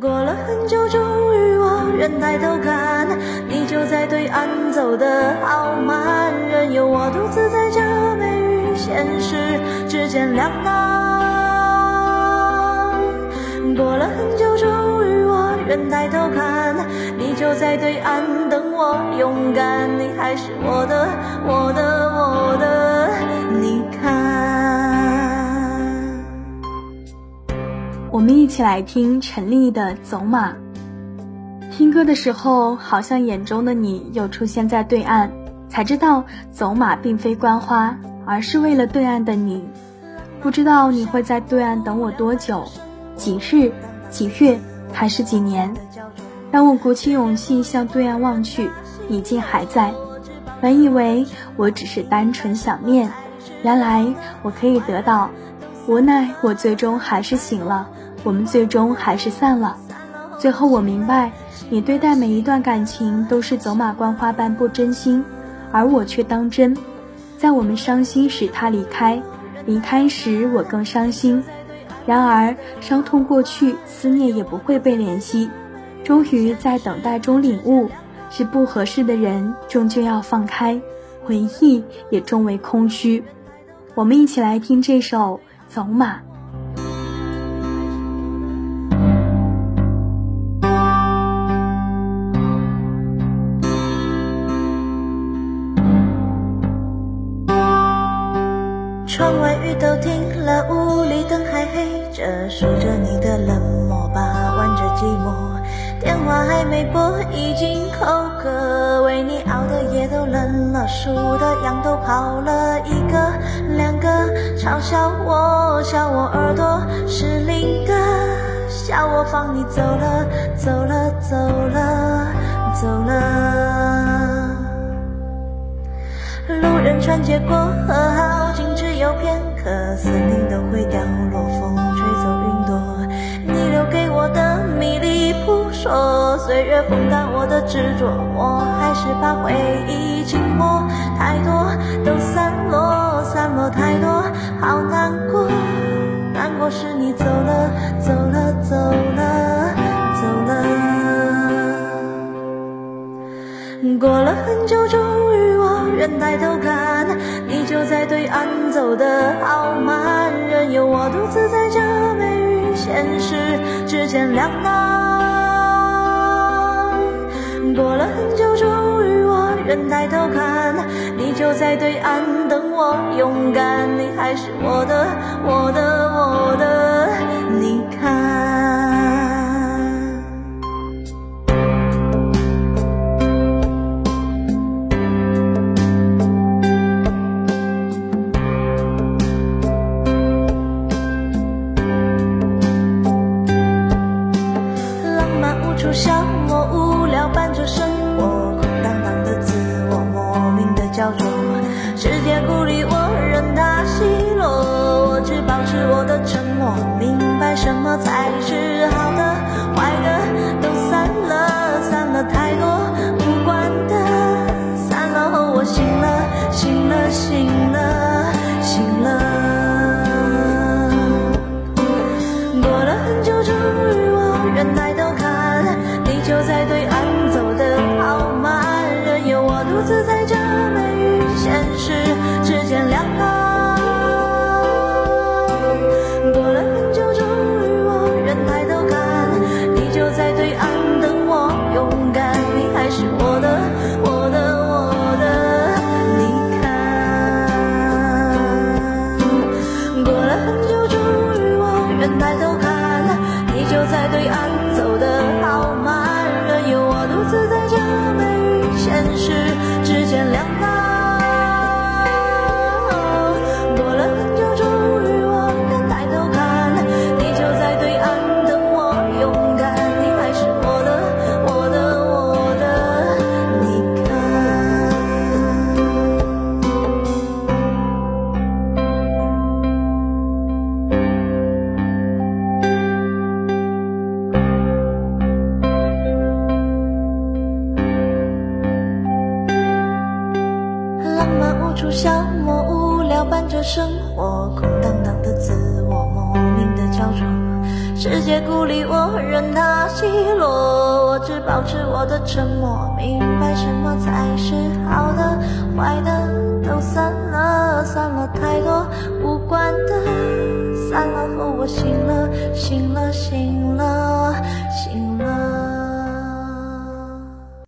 过了很久，终于我愿抬头看，你就在对岸走得好慢，任由我独自在这美与现实之间两难。过了很久，终于我愿抬头看，你就在对岸等我勇敢，你还是我的，我的，我的，我们一起来听陈粒的《走马》。听歌的时候，好像眼中的你又出现在对岸，才知道走马并非观花，而是为了对岸的你。不知道你会在对岸等我多久，几日、几月，还是几年？让我鼓起勇气向对岸望去，你竟还在。本以为我只是单纯想念，原来我可以得到。无奈我最终还是醒了。我们最终还是散了。最后我明白，你对待每一段感情都是走马观花般不真心，而我却当真。在我们伤心时他离开，离开时我更伤心。然而伤痛过去，思念也不会被怜惜。终于在等待中领悟，是不合适的人终究要放开，回忆也终为空虚。我们一起来听这首《走马》。窗外雨都停了，屋里灯还黑着，数着你的冷漠吧，玩着寂寞。电话还没拨，已经口渴。为你熬的夜都冷了，数的羊都跑了一个两个，嘲笑我，笑我耳朵是灵的，笑我放你走了，走了，走了，走了。路人穿街过河，都会掉落，风吹走云朵。你留给我的迷离扑朔，岁月风干我的执着，我还是怕回忆静默，太多都散落，散落太多，好难过，难过是你走了，走了，走了，走了。过了很久，终于我愿抬头看，你就在对岸走得好，独自在这美与现实之间两难。过了很久，终于我愿抬头看，你就在对岸等我勇敢，你还是我的，我的，我的，你看。什么才是好的，坏的都散了，散了太多无关的，散了后我醒了，醒了，醒了，醒了。过了很久，终于我愿抬头看，你就在对岸走得好慢，任由我独自在浪漫无处消磨，无聊伴着生活，空荡荡的自我，莫名的焦灼。世界孤立我，任它奚落，我只保持我的沉默。明白什么才是好的，坏的都散了，散了太多无关的，散了后我醒了，醒了醒了。